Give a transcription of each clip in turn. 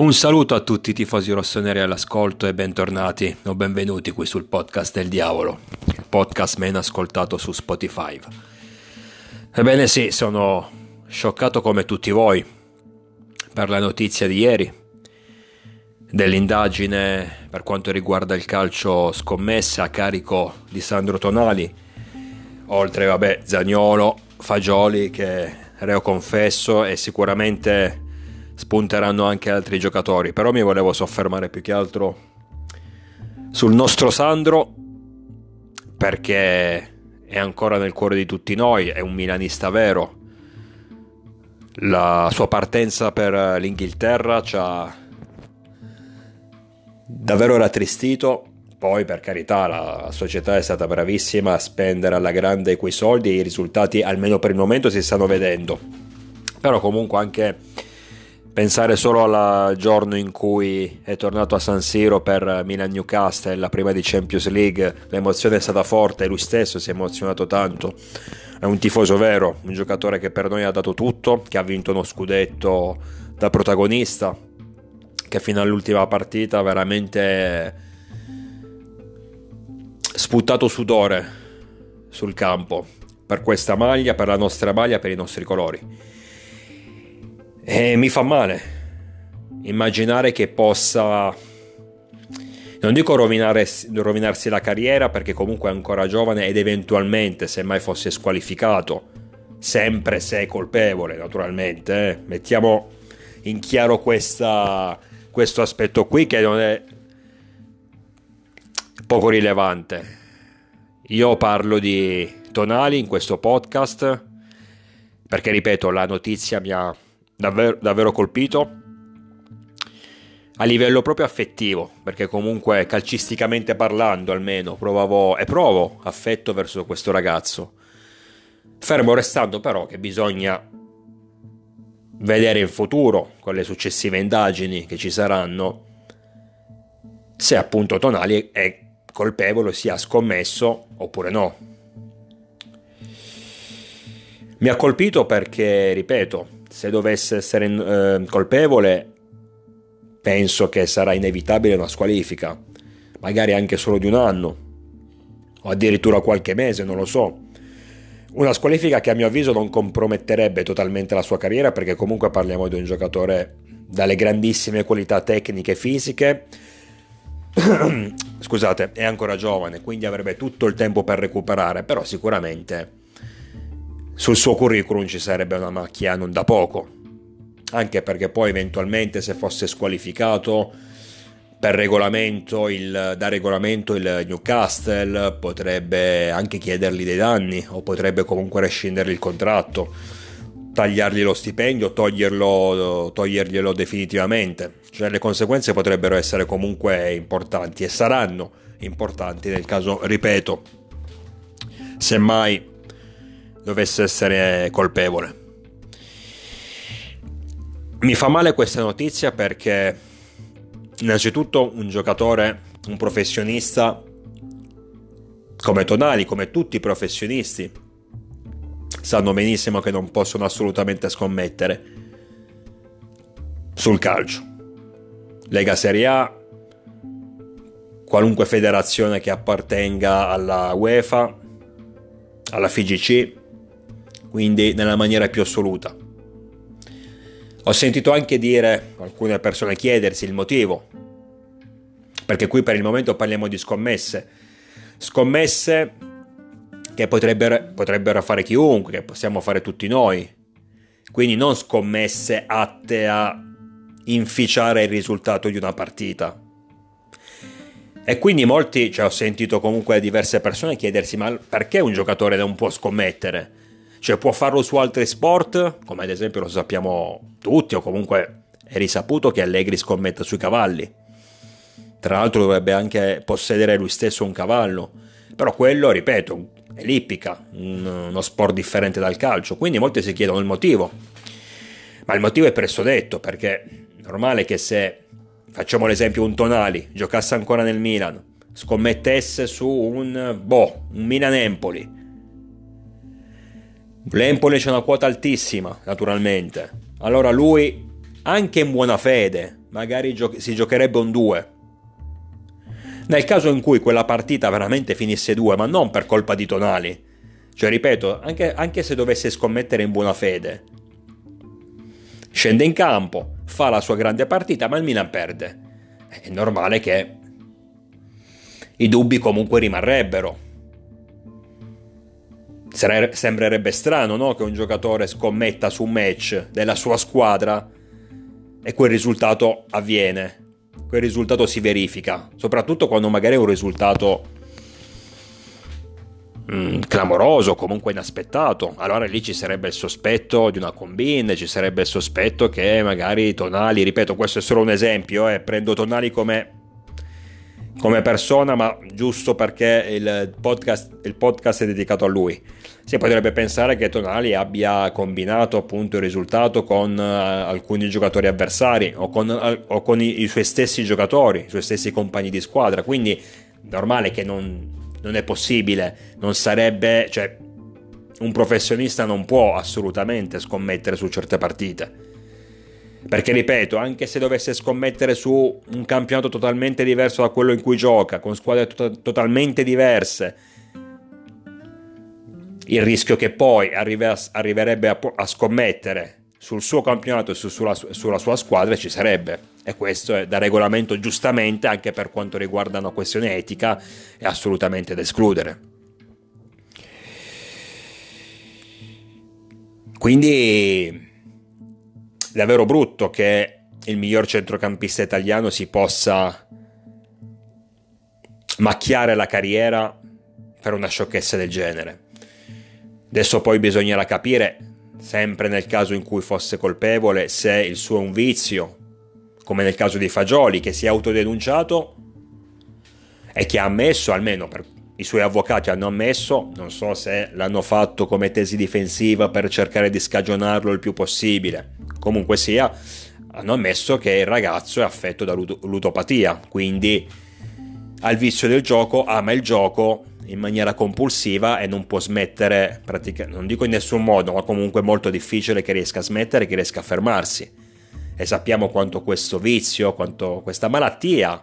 Un saluto a tutti i tifosi rossoneri all'ascolto e bentornati o benvenuti qui sul podcast del diavolo, il podcast meno ascoltato su Spotify. Ebbene sì, sono scioccato come tutti voi per la notizia di ieri dell'indagine per quanto riguarda il calcio scommesse a carico di Sandro Tonali, oltre vabbè Zagnolo, Fagioli che reo confesso e sicuramente spunteranno anche altri giocatori, però mi volevo soffermare più che altro sul nostro Sandro perché è ancora nel cuore di tutti noi, è un milanista vero. La sua partenza per l'Inghilterra ci ha davvero rattristito. Poi, per carità, la società è stata bravissima a spendere alla grande quei soldi e i risultati, almeno per il momento, si stanno vedendo. Però comunque anche Pensare solo al giorno in cui è tornato a San Siro per Milan Newcastle, la prima di Champions League, l'emozione è stata forte, lui stesso si è emozionato tanto. È un tifoso vero, un giocatore che per noi ha dato tutto, che ha vinto uno scudetto da protagonista, che fino all'ultima partita veramente sputtato sudore sul campo per questa maglia, per la nostra maglia, per i nostri colori e mi fa male immaginare che possa, non dico rovinarsi la carriera perché comunque è ancora giovane ed eventualmente se mai fosse squalificato, sempre se è colpevole naturalmente, eh. mettiamo in chiaro questa, questo aspetto qui che non è poco rilevante. Io parlo di Tonali in questo podcast perché ripeto la notizia mi ha davvero, davvero colpito a livello proprio affettivo, perché comunque calcisticamente parlando almeno provavo e provo affetto verso questo ragazzo. Fermo restando però che bisogna vedere in futuro, con le successive indagini che ci saranno, se appunto Tonali è colpevole, sia scommesso oppure no. Mi ha colpito perché, ripeto, se dovesse essere eh, colpevole, penso che sarà inevitabile una squalifica, magari anche solo di un anno, o addirittura qualche mese, non lo so. Una squalifica che a mio avviso non comprometterebbe totalmente la sua carriera perché comunque parliamo di un giocatore dalle grandissime qualità tecniche e fisiche. Scusate, è ancora giovane, quindi avrebbe tutto il tempo per recuperare, però sicuramente sul suo curriculum ci sarebbe una macchia non da poco, anche perché poi eventualmente se fosse squalificato per regolamento il, da regolamento il Newcastle potrebbe anche chiedergli dei danni o potrebbe comunque rescindergli il contratto, tagliargli lo stipendio, toglierlo, toglierglielo definitivamente. Cioè le conseguenze potrebbero essere comunque importanti e saranno importanti nel caso, ripeto, semmai dovesse essere colpevole. Mi fa male questa notizia perché innanzitutto un giocatore, un professionista come Tonali, come tutti i professionisti, sanno benissimo che non possono assolutamente scommettere sul calcio. Lega Serie A, qualunque federazione che appartenga alla UEFA, alla FIGC, quindi nella maniera più assoluta. Ho sentito anche dire, alcune persone chiedersi il motivo, perché qui per il momento parliamo di scommesse, scommesse che potrebbero, potrebbero fare chiunque, che possiamo fare tutti noi, quindi non scommesse atte a inficiare il risultato di una partita. E quindi molti, cioè ho sentito comunque diverse persone chiedersi ma perché un giocatore non può scommettere? Cioè può farlo su altri sport, come ad esempio lo sappiamo tutti, o comunque è risaputo che Allegri scommetta sui cavalli. Tra l'altro dovrebbe anche possedere lui stesso un cavallo. Però quello, ripeto, è l'ippica, uno sport differente dal calcio. Quindi molti si chiedono il motivo. Ma il motivo è presto detto, perché è normale che se, facciamo l'esempio, un Tonali giocasse ancora nel Milan, scommettesse su un, boh, un Milan-Empoli, L'Empoli c'è una quota altissima, naturalmente. Allora lui, anche in buona fede, magari si giocherebbe un 2. Nel caso in cui quella partita veramente finisse 2, ma non per colpa di Tonali, cioè ripeto, anche, anche se dovesse scommettere in buona fede, scende in campo, fa la sua grande partita, ma il Milan perde. È normale che i dubbi comunque rimarrebbero. Sembrerebbe strano no? che un giocatore scommetta su un match della sua squadra e quel risultato avviene, quel risultato si verifica, soprattutto quando magari è un risultato mm, clamoroso, comunque inaspettato. Allora lì ci sarebbe il sospetto di una combine, ci sarebbe il sospetto che magari Tonali, ripeto, questo è solo un esempio, eh, prendo Tonali come come persona, ma giusto perché il podcast, il podcast, è dedicato a lui. Si potrebbe pensare che Tonali abbia combinato appunto il risultato con uh, alcuni giocatori avversari o con, uh, o con i, i, suoi stessi giocatori, i suoi stessi compagni di squadra, quindi normale che non, non è possibile, non sarebbe, cioè un professionista non può assolutamente scommettere su certe partite perché ripeto, anche se dovesse scommettere su un campionato totalmente diverso da quello in cui gioca, con squadre to- totalmente diverse, il rischio che poi arrive arriverebbe a, a, scommettere sul suo campionato e su, sulla, sulla sua squadra ci sarebbe. E questo è da regolamento giustamente, anche per quanto riguarda una questione etica, è assolutamente da escludere. Quindi davvero brutto che il miglior centrocampista italiano si possa macchiare la carriera per una sciocchezza del genere. Adesso poi bisognerà capire, sempre nel caso in cui fosse colpevole, se il suo è un vizio, come nel caso di Fagioli, che si è autodenunciato e che ha ammesso, almeno per i suoi avvocati hanno ammesso, non so se l'hanno fatto come tesi difensiva per cercare di scagionarlo il più possibile, comunque sia, hanno ammesso che il ragazzo è affetto da ludopatia, quindi ha il vizio del gioco, ama il gioco in maniera compulsiva e non può smettere, non dico in nessun modo, ma comunque è molto difficile che riesca a smettere, che riesca a fermarsi. E sappiamo quanto questo vizio, quanto questa malattia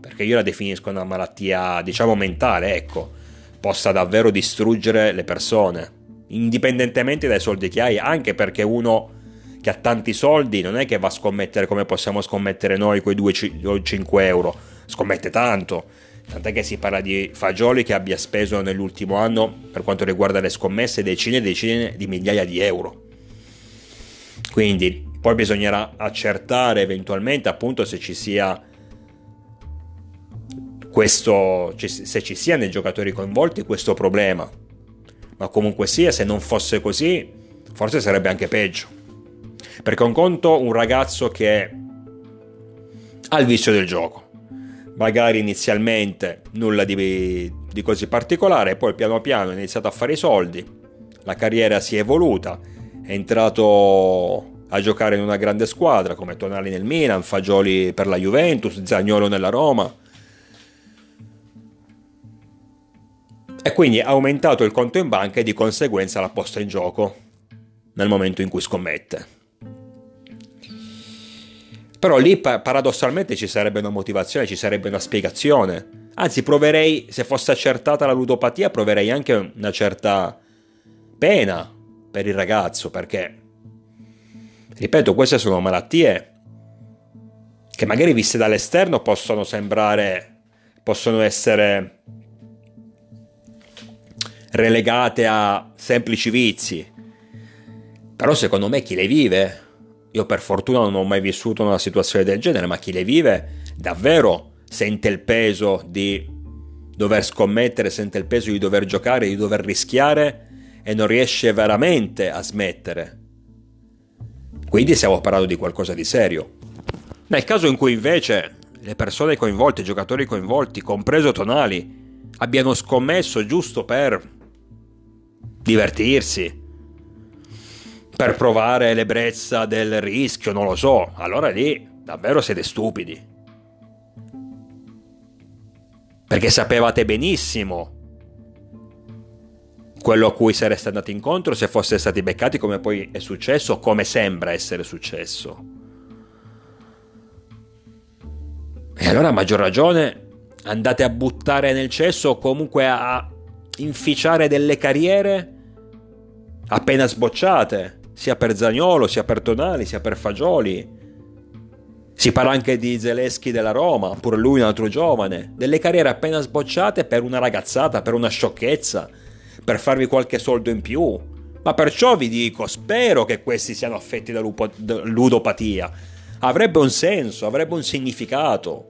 perché io la definisco una malattia, diciamo, mentale, ecco, possa davvero distruggere le persone, indipendentemente dai soldi che hai, anche perché uno che ha tanti soldi non è che va a scommettere come possiamo scommettere noi quei 2 o 5 euro, scommette tanto. Tant'è che si parla di Fagioli che abbia speso nell'ultimo anno, per quanto riguarda le scommesse, decine e decine di migliaia di euro. Quindi poi bisognerà accertare eventualmente appunto se ci sia questo, se ci sia nei giocatori coinvolti questo problema. Ma comunque sia, se non fosse così, forse sarebbe anche peggio. Perché un conto un ragazzo che ha il vizio del gioco. Magari inizialmente nulla di, di così particolare, poi piano piano ha iniziato a fare i soldi, la carriera si è evoluta, è entrato a giocare in una grande squadra come Tonali nel Milan, Fagioli per la Juventus, Zagnolo nella Roma, e quindi ha aumentato il conto in banca e di conseguenza l'ha posta in gioco nel momento in cui scommette. Però lì paradossalmente ci sarebbe una motivazione, ci sarebbe una spiegazione. Anzi, proverei, se fosse accertata la ludopatia, proverei anche una certa pena per il ragazzo, perché, ripeto, queste sono malattie che magari viste dall'esterno possono sembrare, possono essere relegate a semplici vizi. Però secondo me chi le vive, io per fortuna non ho mai vissuto una situazione del genere, ma chi le vive davvero sente il peso di dover scommettere, sente il peso di dover giocare, di dover rischiare e non riesce veramente a smettere. Quindi stiamo parlando di qualcosa di serio. Nel caso in cui invece le persone coinvolte, i giocatori coinvolti, compreso Tonali, abbiano scommesso giusto per divertirsi, per provare l'ebbrezza del rischio, non lo so, allora lì davvero siete stupidi. Perché sapevate benissimo quello a cui sareste andati incontro se foste stati beccati come poi è successo, come sembra essere successo. E allora a maggior ragione andate a buttare nel cesso o comunque a inficiare delle carriere appena sbocciate, sia per Zagnolo, sia per Tonali, sia per Fagioli. Si parla anche di Zeleschi della Roma, pure lui un altro giovane, delle carriere appena sbocciate per una ragazzata, per una sciocchezza, per farvi qualche soldo in più. Ma perciò vi dico, spero che questi siano affetti da, da ludopatia. Avrebbe un senso, avrebbe un significato.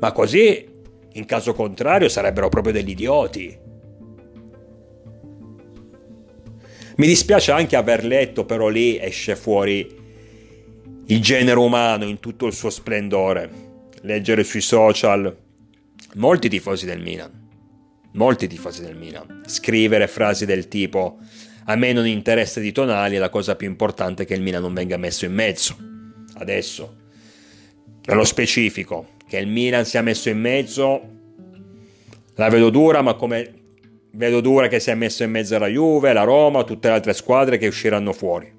Ma così, in caso contrario, sarebbero proprio degli idioti. Mi dispiace anche aver letto, però lì esce fuori il genere umano in tutto il suo splendore. Leggere sui social molti tifosi del Milan. Molti tifosi del Milan. Scrivere frasi del tipo a me non interessa di tonali, la cosa più importante è che il Milan non venga messo in mezzo. Adesso, nello specifico, che il Milan sia messo in mezzo, la vedo dura, ma come vedo dura che sia messo in mezzo la Juve, la Roma, tutte le altre squadre che usciranno fuori.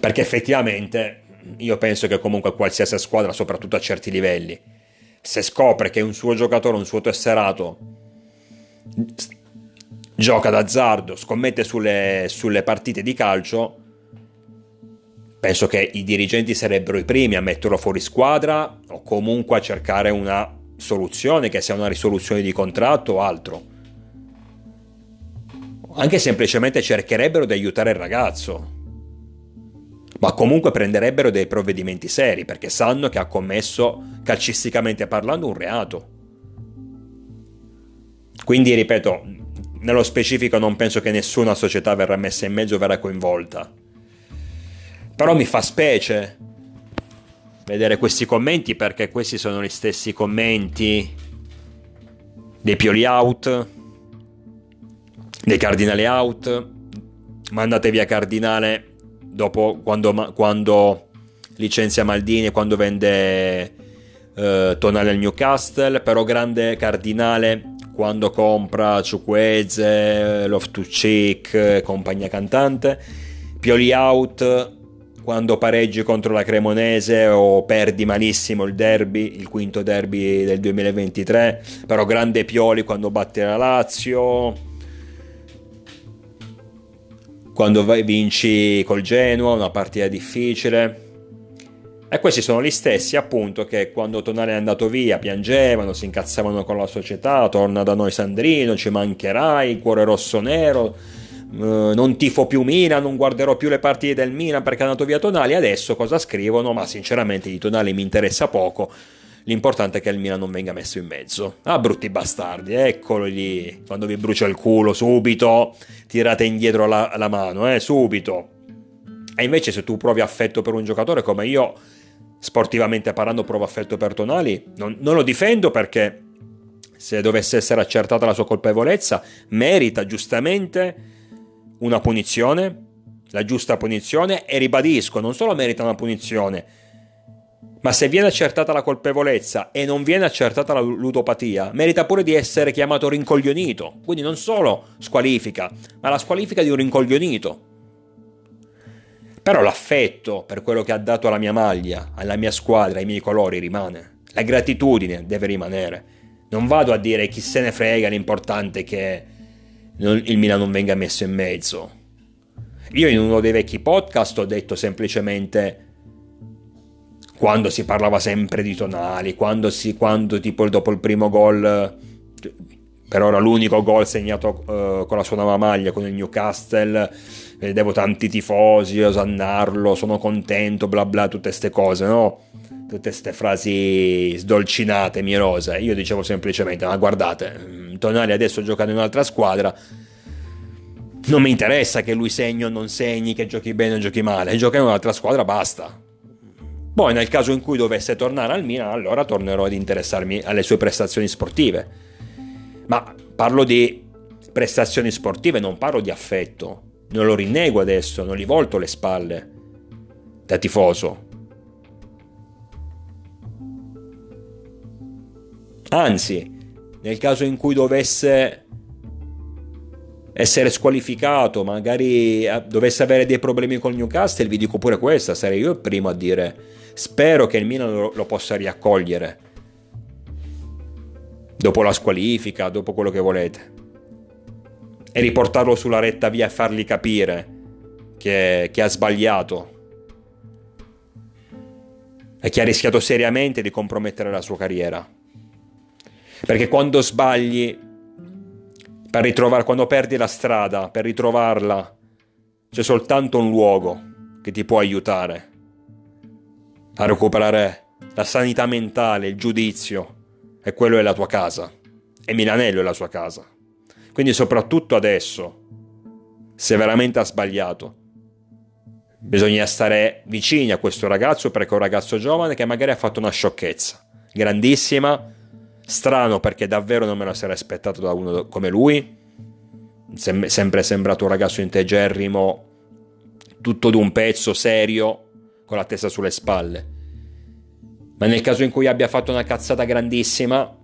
Perché effettivamente io penso che comunque qualsiasi squadra, soprattutto a certi livelli, se scopre che un suo giocatore, un suo tesserato gioca d'azzardo, scommette sulle, sulle partite di calcio, penso che i dirigenti sarebbero i primi a metterlo fuori squadra o comunque a cercare una soluzione, che sia una risoluzione di contratto o altro. Anche semplicemente cercherebbero di aiutare il ragazzo, ma comunque prenderebbero dei provvedimenti seri perché sanno che ha commesso, calcisticamente parlando, un reato. Quindi, ripeto, nello specifico non penso che nessuna società verrà messa in mezzo verrà coinvolta. Però mi fa specie vedere questi commenti perché questi sono gli stessi commenti dei Pioli out, dei Cardinali out, mandate via Cardinale dopo quando, quando licenzia Maldini quando vende eh, Tonale al Newcastle, però grande Cardinale quando compra Ciuqueze, Loftus-Cheek, compagnia cantante, Pioli out quando pareggi contro la Cremonese o perdi malissimo il derby, il quinto derby del 2023, però grande Pioli quando batte la Lazio, quando vinci col Genoa, una partita difficile. E questi sono gli stessi appunto che quando Tonale è andato via piangevano, si incazzavano con la società, torna da noi Sandrino, ci mancherai, cuore rosso nero, eh, non tifo più Milan, non guarderò più le partite del Milan perché è andato via Tonali, adesso cosa scrivono? Ma sinceramente di Tonali mi interessa poco, l'importante è che il Milan non venga messo in mezzo. Ah, brutti bastardi, eccolo lì, quando vi brucia il culo, subito, tirate indietro la, la mano, eh, subito. E invece se tu provi affetto per un giocatore come io sportivamente parlando provo affetto per Tonali, non, non lo difendo perché se dovesse essere accertata la sua colpevolezza, merita giustamente una punizione, la giusta punizione, e ribadisco, non solo merita una punizione, ma se viene accertata la colpevolezza e non viene accertata la ludopatia, merita pure di essere chiamato rincoglionito. Quindi non solo squalifica, ma la squalifica di un rincoglionito. Però l'affetto per quello che ha dato alla mia maglia, alla mia squadra, ai miei colori rimane. La gratitudine deve rimanere. Non vado a dire chi se ne frega, l'importante è che il Milan non venga messo in mezzo. Io in uno dei vecchi podcast ho detto semplicemente quando si parlava sempre di tonali, quando, si, quando tipo dopo il primo gol, per ora l'unico gol segnato uh, con la sua nuova maglia con il Newcastle, vedevo tanti tifosi osannarlo, sono contento, bla bla, tutte queste cose, no? Tutte queste frasi sdolcinate, mielose. Io dicevo semplicemente, ma guardate, mm, Tonali adesso gioca in un'altra squadra, non mi interessa che lui segni o non segni, che giochi bene o giochi male, gioca in un'altra squadra, basta. Poi nel caso in cui dovesse tornare al Milan, allora tornerò ad interessarmi alle sue prestazioni sportive. Ma parlo di prestazioni sportive, non parlo di affetto non lo rinnego adesso, non gli volto le spalle da tifoso. Anzi, nel caso in cui dovesse essere squalificato, magari dovesse avere dei problemi con Newcastle, vi dico pure questa, sarei io il primo a dire Spero che il Milan lo, lo possa riaccogliere. Dopo la squalifica, dopo quello che volete, e riportarlo sulla retta via e fargli capire che, che ha sbagliato. E che ha rischiato seriamente di compromettere la sua carriera. Perché quando sbagli, per ritrovare, quando perdi la strada, per ritrovarla, c'è soltanto un luogo che ti può aiutare a recuperare la sanità mentale, il giudizio, e quello è la tua casa. E Milanello è la sua casa. Quindi soprattutto adesso, se veramente ha sbagliato, bisogna stare vicini a questo ragazzo perché è un ragazzo giovane che magari ha fatto una sciocchezza. Grandissima, strano perché davvero non me la sarei aspettato da uno come lui. Sem- sempre sembrato un ragazzo integerrimo, tutto d'un pezzo, serio, con la testa sulle spalle. Ma nel caso in cui abbia fatto una cazzata grandissima,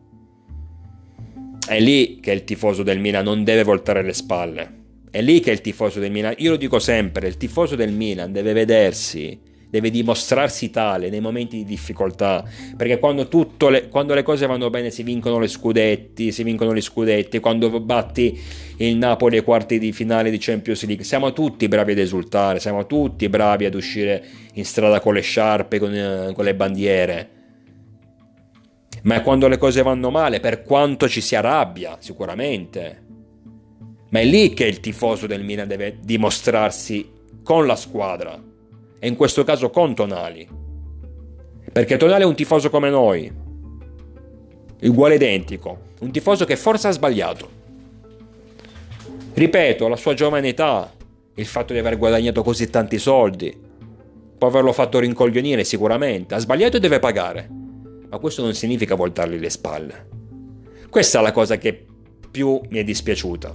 è lì che il tifoso del Milan non deve voltare le spalle. È lì che il tifoso del Milan, io lo dico sempre, il tifoso del Milan deve vedersi, deve dimostrarsi tale nei momenti di difficoltà, perché quando, le, quando le cose vanno bene si vincono le scudetti, si vincono gli scudetti, quando batti il Napoli ai quarti di finale di Champions League, siamo tutti bravi ad esultare, siamo tutti bravi ad uscire in strada con le sciarpe, con, eh, con le bandiere. Ma è quando le cose vanno male, per quanto ci si arrabbia, sicuramente. Ma è lì che il tifoso del Milan deve dimostrarsi con la squadra, e in questo caso con Tonali. Perché Tonali è un tifoso come noi, uguale identico, un tifoso che forse ha sbagliato. Ripeto, la sua giovane età, il fatto di aver guadagnato così tanti soldi, può averlo fatto rincoglionire sicuramente, ha sbagliato e deve pagare ma questo non significa voltargli le spalle. Questa è la cosa che più mi è dispiaciuta.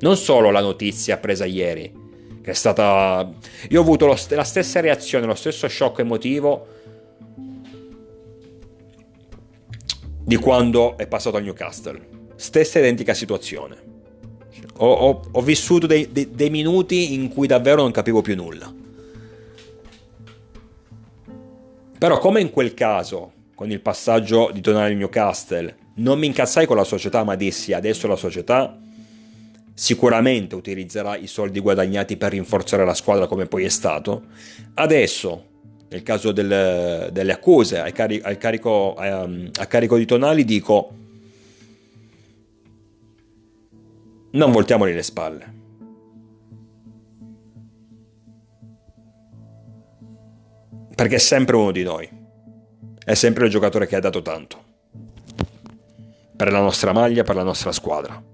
Non solo la notizia presa ieri, che è stata... Io ho avuto st- la stessa reazione, lo stesso shock emotivo di quando è passato al Newcastle. Stessa identica situazione. Ho, ho, ho vissuto dei, dei, dei minuti in cui davvero non capivo più nulla. Però come in quel caso con il passaggio di Tonali al Newcastle. Non mi incazzai con la società, ma dissi adesso la società sicuramente utilizzerà i soldi guadagnati per rinforzare la squadra come poi è stato. Adesso, nel caso del, delle accuse a carico, carico, ehm, a carico di Tonali, dico non voltiamoli le spalle. Perché è sempre uno di noi è sempre il giocatore che ha dato tanto. Per la nostra maglia, per la nostra squadra.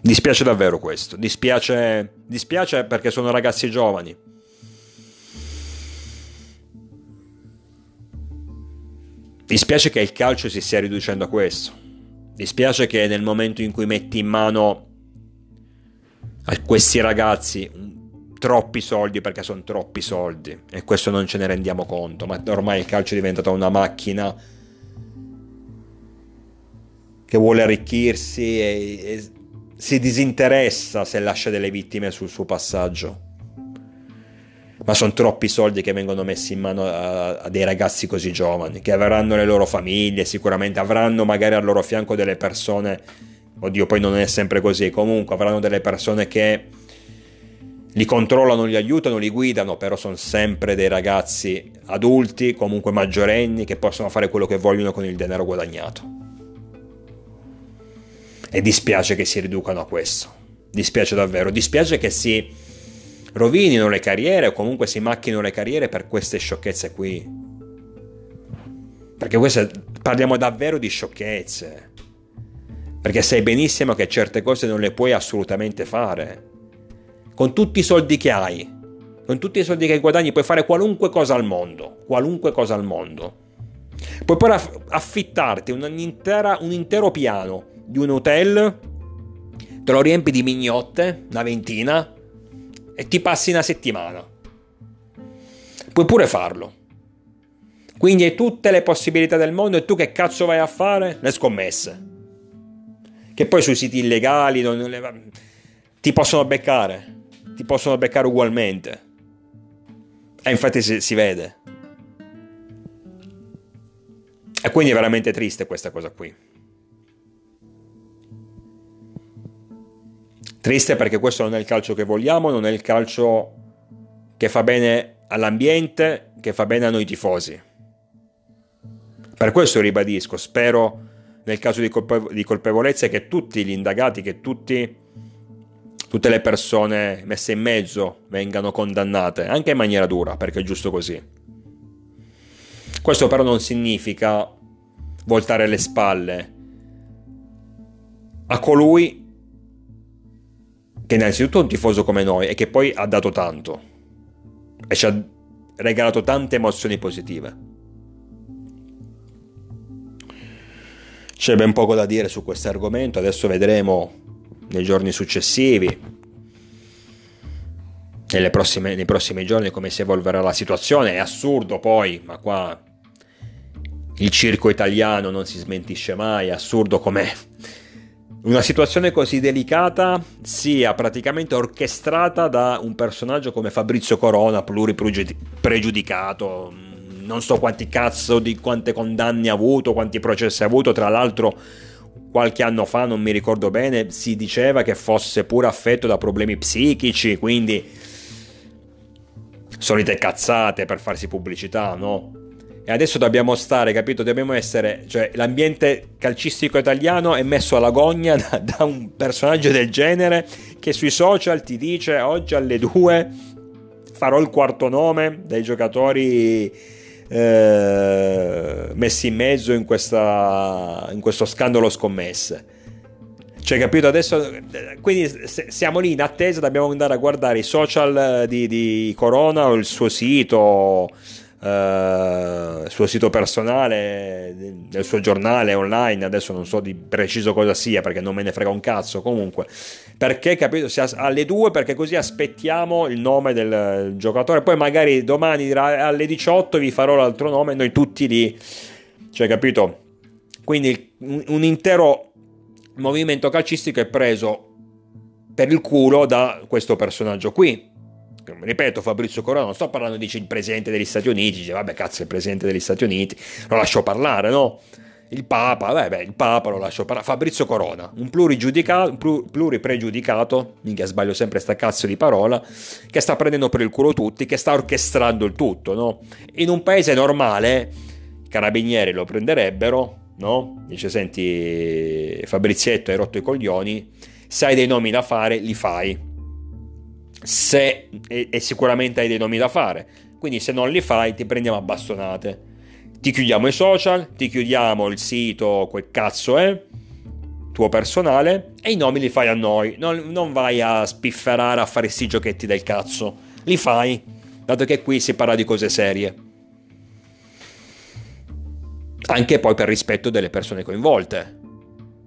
Dispiace davvero questo, dispiace, dispiace perché sono ragazzi giovani. Dispiace che il calcio si stia riducendo a questo. Dispiace che nel momento in cui metti in mano a questi ragazzi troppi soldi perché sono troppi soldi e questo non ce ne rendiamo conto, ma ormai il calcio è diventato una macchina che vuole arricchirsi e, e si disinteressa se lascia delle vittime sul suo passaggio. Ma sono troppi soldi che vengono messi in mano a, a, dei ragazzi così giovani, che avranno le loro famiglie, sicuramente avranno magari al loro fianco delle persone, oddio poi non è sempre così, comunque avranno delle persone che li controllano, li aiutano, li guidano, però sono sempre dei ragazzi adulti, comunque maggiorenni, che possono fare quello che vogliono con il denaro guadagnato. E dispiace che si riducano a questo. Dispiace davvero. Dispiace che si rovinino le carriere o comunque si macchino le carriere per queste sciocchezze qui. Perché queste, parliamo davvero di sciocchezze. Perché sai benissimo che certe cose non le puoi assolutamente fare con tutti i soldi che hai, con tutti i soldi che guadagni, puoi fare qualunque cosa al mondo, qualunque cosa al mondo. Puoi poi affittarti un, un intero piano di un hotel, te lo riempi di mignotte, una ventina, e ti passi una settimana. Puoi pure farlo. Quindi hai tutte le possibilità del mondo e tu che cazzo vai a fare? Le scommesse. Che poi sui siti illegali non, ti possono beccare ti possono beccare ugualmente. E infatti si, si vede. E quindi è veramente triste questa cosa qui. Triste perché questo non è il calcio che vogliamo, non è il calcio che fa bene all'ambiente, che fa bene a noi tifosi. Per questo ribadisco, spero nel caso di, colpe- di colpevolezza che tutti gli indagati, che tutti, tutte le persone messe in mezzo vengano condannate, anche in maniera dura, perché è giusto così. Questo però non significa voltare le spalle a colui che innanzitutto è un tifoso come noi e che poi ha dato tanto e ci ha regalato tante emozioni positive. C'è ben poco da dire su questo argomento, adesso vedremo nei giorni successivi, prossime, nei prossimi giorni come si evolverà la situazione. È assurdo poi, ma qua il circo italiano non si smentisce mai, è assurdo com'è. Una situazione così delicata sia praticamente orchestrata da un personaggio come Fabrizio Corona, pluripregiudicato, non so quanti cazzo di quante condanne ha avuto, quanti processi ha avuto, tra l'altro qualche anno fa, non mi ricordo bene, si diceva che fosse pure affetto da problemi psichici, quindi solite cazzate per farsi pubblicità, no? E adesso dobbiamo stare, capito? Dobbiamo essere, cioè l'ambiente calcistico italiano è messo alla gogna da, da un personaggio del genere che sui social ti dice oggi alle 2 farò il quarto nome dei giocatori eh, messi in mezzo in, questa, in questo scandalo scommesse. Cioè, capito? Adesso, quindi siamo lì in attesa, dobbiamo andare a guardare i social di, di Corona o il suo sito Uh, suo sito personale, nel suo giornale online, adesso non so di preciso cosa sia perché non me ne frega un cazzo comunque, perché capito, alle due perché così aspettiamo il nome del giocatore, poi magari domani alle 18 vi farò l'altro nome, noi tutti lì, cioè capito? Quindi un intero movimento calcistico è preso per il culo da questo personaggio qui ripeto, Fabrizio Corona, non sto parlando, dice il presidente degli Stati Uniti, dice vabbè cazzo il presidente degli Stati Uniti, lo lascio parlare, no? Il Papa, vabbè, il Papa lo lascio parlare, Fabrizio Corona, un pluripregiudicato, minchia sbaglio sempre sta cazzo di parola, che sta prendendo per il culo tutti, che sta orchestrando il tutto, no? In un paese normale, i carabinieri lo prenderebbero, no? Dice senti Fabrizietto hai rotto i coglioni, se hai dei nomi da fare li fai, se, e, e sicuramente hai dei nomi da fare. Quindi se non li fai ti prendiamo a bastonate. Ti chiudiamo i social, ti chiudiamo il sito, quel cazzo è, tuo personale, e i nomi li fai a noi. Non, non vai a spifferare, a fare sti giochetti del cazzo. Li fai, dato che qui si parla di cose serie. Anche poi per rispetto delle persone coinvolte.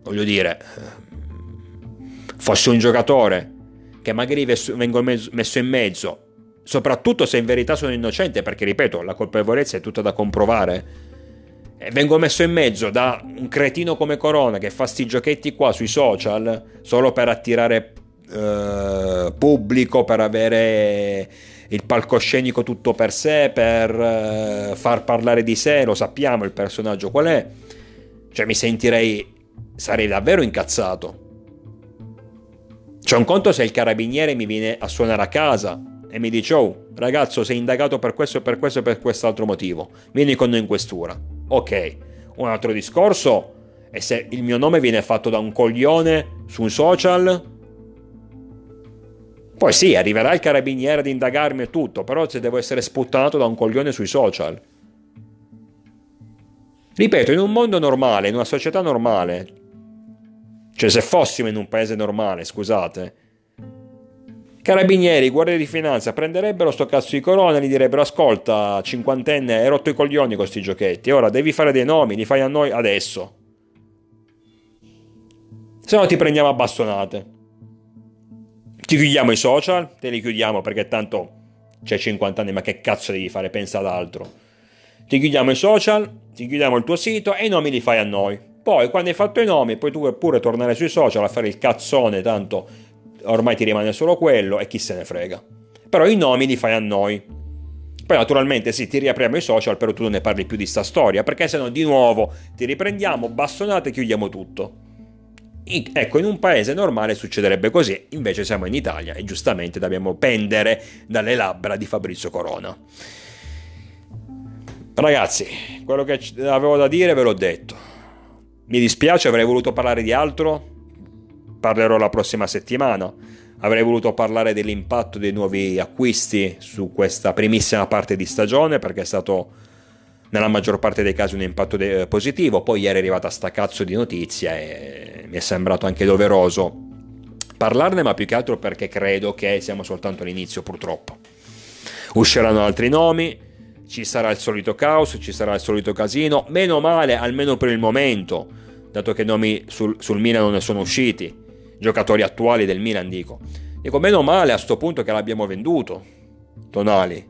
Voglio dire, fosse un giocatore che magari vengo messo in mezzo, soprattutto se in verità sono innocente, perché ripeto, la colpevolezza è tutta da comprovare. E vengo messo in mezzo da un cretino come Corona che fa sti giochetti qua sui social solo per attirare eh, pubblico, per avere il palcoscenico tutto per sé, per eh, far parlare di sé, lo sappiamo il personaggio qual è. Cioè mi sentirei, sarei davvero incazzato. C'è un conto se il carabiniere mi viene a suonare a casa e mi dice oh ragazzo sei indagato per questo per questo e per quest'altro motivo, vieni con noi in questura. Ok, un altro discorso è se il mio nome viene fatto da un coglione su un social, poi sì, arriverà il carabiniere ad indagarmi e tutto, però se devo essere sputtanato da un coglione sui social. Ripeto, in un mondo normale, in una società normale, cioè, se fossimo in un paese normale, scusate, carabinieri, guardia di finanza prenderebbero sto cazzo di corona e gli direbbero: Ascolta, cinquantenne, hai rotto i coglioni con questi giochetti. Ora devi fare dei nomi, li fai a noi adesso. Se no ti prendiamo a bastonate. Ti chiudiamo i social, te li chiudiamo perché tanto c'è 50 anni, ma che cazzo devi fare? Pensa ad altro. Ti chiudiamo i social, ti chiudiamo il tuo sito e i nomi li fai a noi. Poi quando hai fatto i nomi puoi tu pure tornare sui social a fare il cazzone, tanto ormai ti rimane solo quello e chi se ne frega. Però i nomi li fai a noi. Poi naturalmente sì, ti riapriamo i social, però tu non ne parli più di sta storia, perché se no di nuovo ti riprendiamo, bastonate e chiudiamo tutto. Ecco, in un paese normale succederebbe così, invece siamo in Italia e giustamente dobbiamo pendere dalle labbra di Fabrizio Corona. Ragazzi, quello che avevo da dire ve l'ho detto. Mi dispiace, avrei voluto parlare di altro, parlerò la prossima settimana. Avrei voluto parlare dell'impatto dei nuovi acquisti su questa primissima parte di stagione perché è stato nella maggior parte dei casi un impatto de- positivo. Poi ieri è arrivata sta cazzo di notizia e mi è sembrato anche doveroso parlarne, ma più che altro perché credo che siamo soltanto all'inizio purtroppo. Usciranno altri nomi, ci sarà il solito caos, ci sarà il solito casino, meno male almeno per il momento, dato che nomi sul, sul Milan non ne sono usciti giocatori attuali del Milan, dico. Dico, meno male a sto punto che l'abbiamo venduto, Tonali.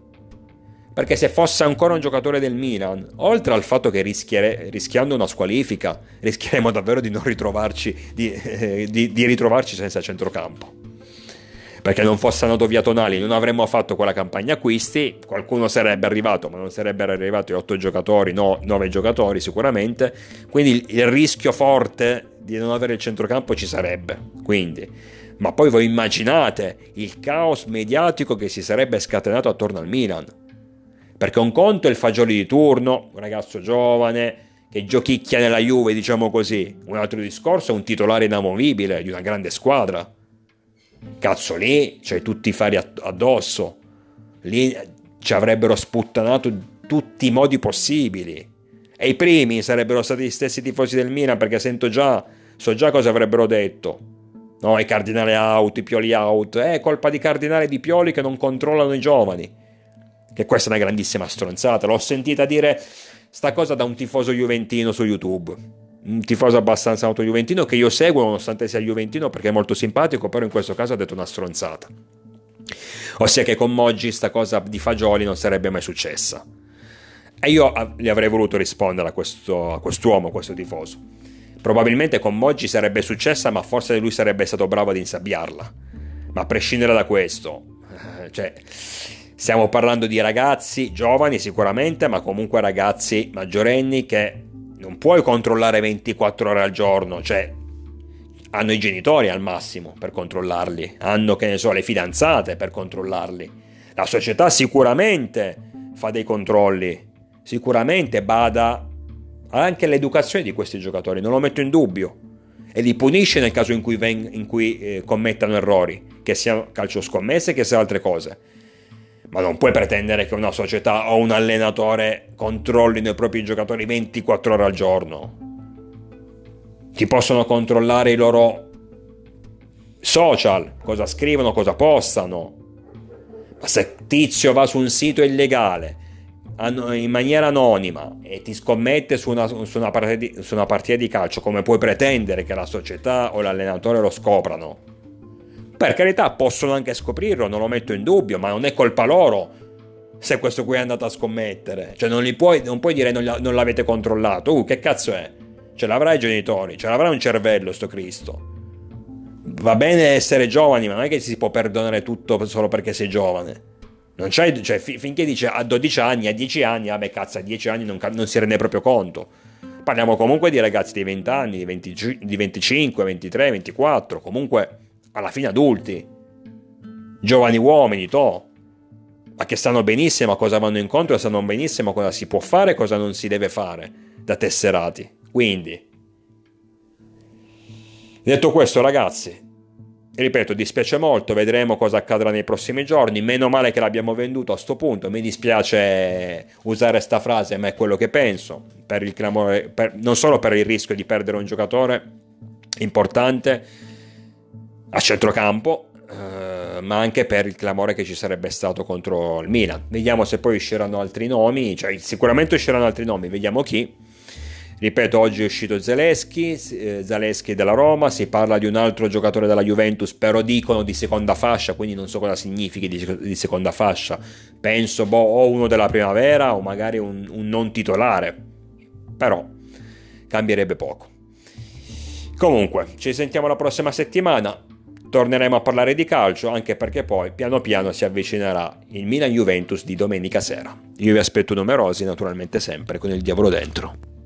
Perché se fosse ancora un giocatore del Milan, oltre al fatto che rischiando una squalifica, rischieremo davvero di non ritrovarci, di, eh, di, di ritrovarci senza centrocampo. Perché non fosse andato via Tonali, non avremmo fatto quella campagna acquisti, qualcuno sarebbe arrivato, ma non sarebbero arrivati 8 giocatori, no, 9 giocatori sicuramente. Quindi il, rischio forte di non avere il centrocampo ci sarebbe. Quindi, ma poi voi immaginate il caos mediatico che si sarebbe scatenato attorno al Milan. Perché un conto è il fagioli di turno, un ragazzo giovane che giochicchia nella Juve, diciamo così. Un altro discorso è un titolare inamovibile di una grande squadra. Cazzo lì, c'hai tutti i fari addosso. Lì ci avrebbero sputtanato tutti i modi possibili. E i primi sarebbero stati gli stessi tifosi del Milan perché sento già, so già cosa avrebbero detto. No, i cardinali out, i pioli out. È colpa di cardinali di pioli che non controllano i giovani. Che questa è una grandissima stronzata. L'ho sentita dire sta cosa da un tifoso juventino su YouTube. Un tifoso abbastanza noto juventino che io seguo nonostante sia juventino perché è molto simpatico, però in questo caso ha detto una stronzata. Ossia che con Moggi sta cosa di fagioli non sarebbe mai successa. E io gli avrei voluto rispondere a, questo, a quest'uomo, a questo tifoso. Probabilmente con Moggi sarebbe successa, ma forse lui sarebbe stato bravo ad insabbiarla. Ma a prescindere da questo, cioè, stiamo parlando di ragazzi giovani sicuramente, ma comunque ragazzi maggiorenni che non puoi controllare 24 ore al giorno, cioè hanno i genitori al massimo per controllarli, hanno che ne so le fidanzate per controllarli. La società sicuramente fa dei controlli, sicuramente bada anche all'educazione di questi giocatori, non lo metto in dubbio, e li punisce nel caso in cui, veng- in cui eh, commettano errori, che sia calcio scommesse che sia altre cose. Ma non puoi pretendere che una società o un allenatore controllino i propri giocatori 24 ore al giorno. Ti possono controllare i loro social, cosa scrivono, cosa postano. Ma se Tizio va su un sito illegale in maniera anonima e ti scommette su una, su, una di, su una, partita di calcio, come puoi pretendere che la società o l'allenatore lo scoprano? Per carità, possono anche scoprirlo, non lo metto in dubbio, ma non è colpa loro se questo qui è andato a scommettere. Cioè, non, puoi, non puoi dire non, non l'avete controllato. Uh, che cazzo è? Ce l'avrai i genitori, ce l'avrai un cervello, sto Cristo. Va bene essere giovani, ma non è che si può perdonare tutto solo perché sei giovane. Non c'è, cioè, finché dice a 12 anni, a 10 anni, vabbè cazzo, a 10 anni non, non, si rende proprio conto. Parliamo comunque di ragazzi di 20 anni, di, 20, di 25, 23, 24, comunque alla fine adulti, giovani uomini, to, ma che sanno benissimo a cosa vanno incontro, sanno benissimo cosa si può fare e cosa non si deve fare da tesserati. Quindi, detto questo ragazzi, ripeto, dispiace molto, vedremo cosa accadrà nei prossimi giorni. Meno male che l'abbiamo venduto a sto punto. Mi dispiace usare questa frase, ma è quello che penso. Per clamore, per, non solo per il rischio di perdere un giocatore importante a centrocampo, eh, ma anche per il clamore che ci sarebbe stato contro il Milan. Vediamo se poi usciranno altri nomi, cioè sicuramente usciranno altri nomi, vediamo chi Ripeto, oggi è uscito Zeleschi, eh, Zaleschi della Roma, si parla di un altro giocatore della Juventus, però dicono di seconda fascia, quindi non so cosa significhi di, di seconda fascia. Penso boh, o uno della primavera o magari un, un non titolare, però cambierebbe poco. Comunque, ci sentiamo la prossima settimana. Torneremo a parlare di calcio anche perché poi piano piano si avvicinerà il Milan Juventus di domenica sera. Io vi aspetto numerosi, naturalmente sempre con il diavolo dentro.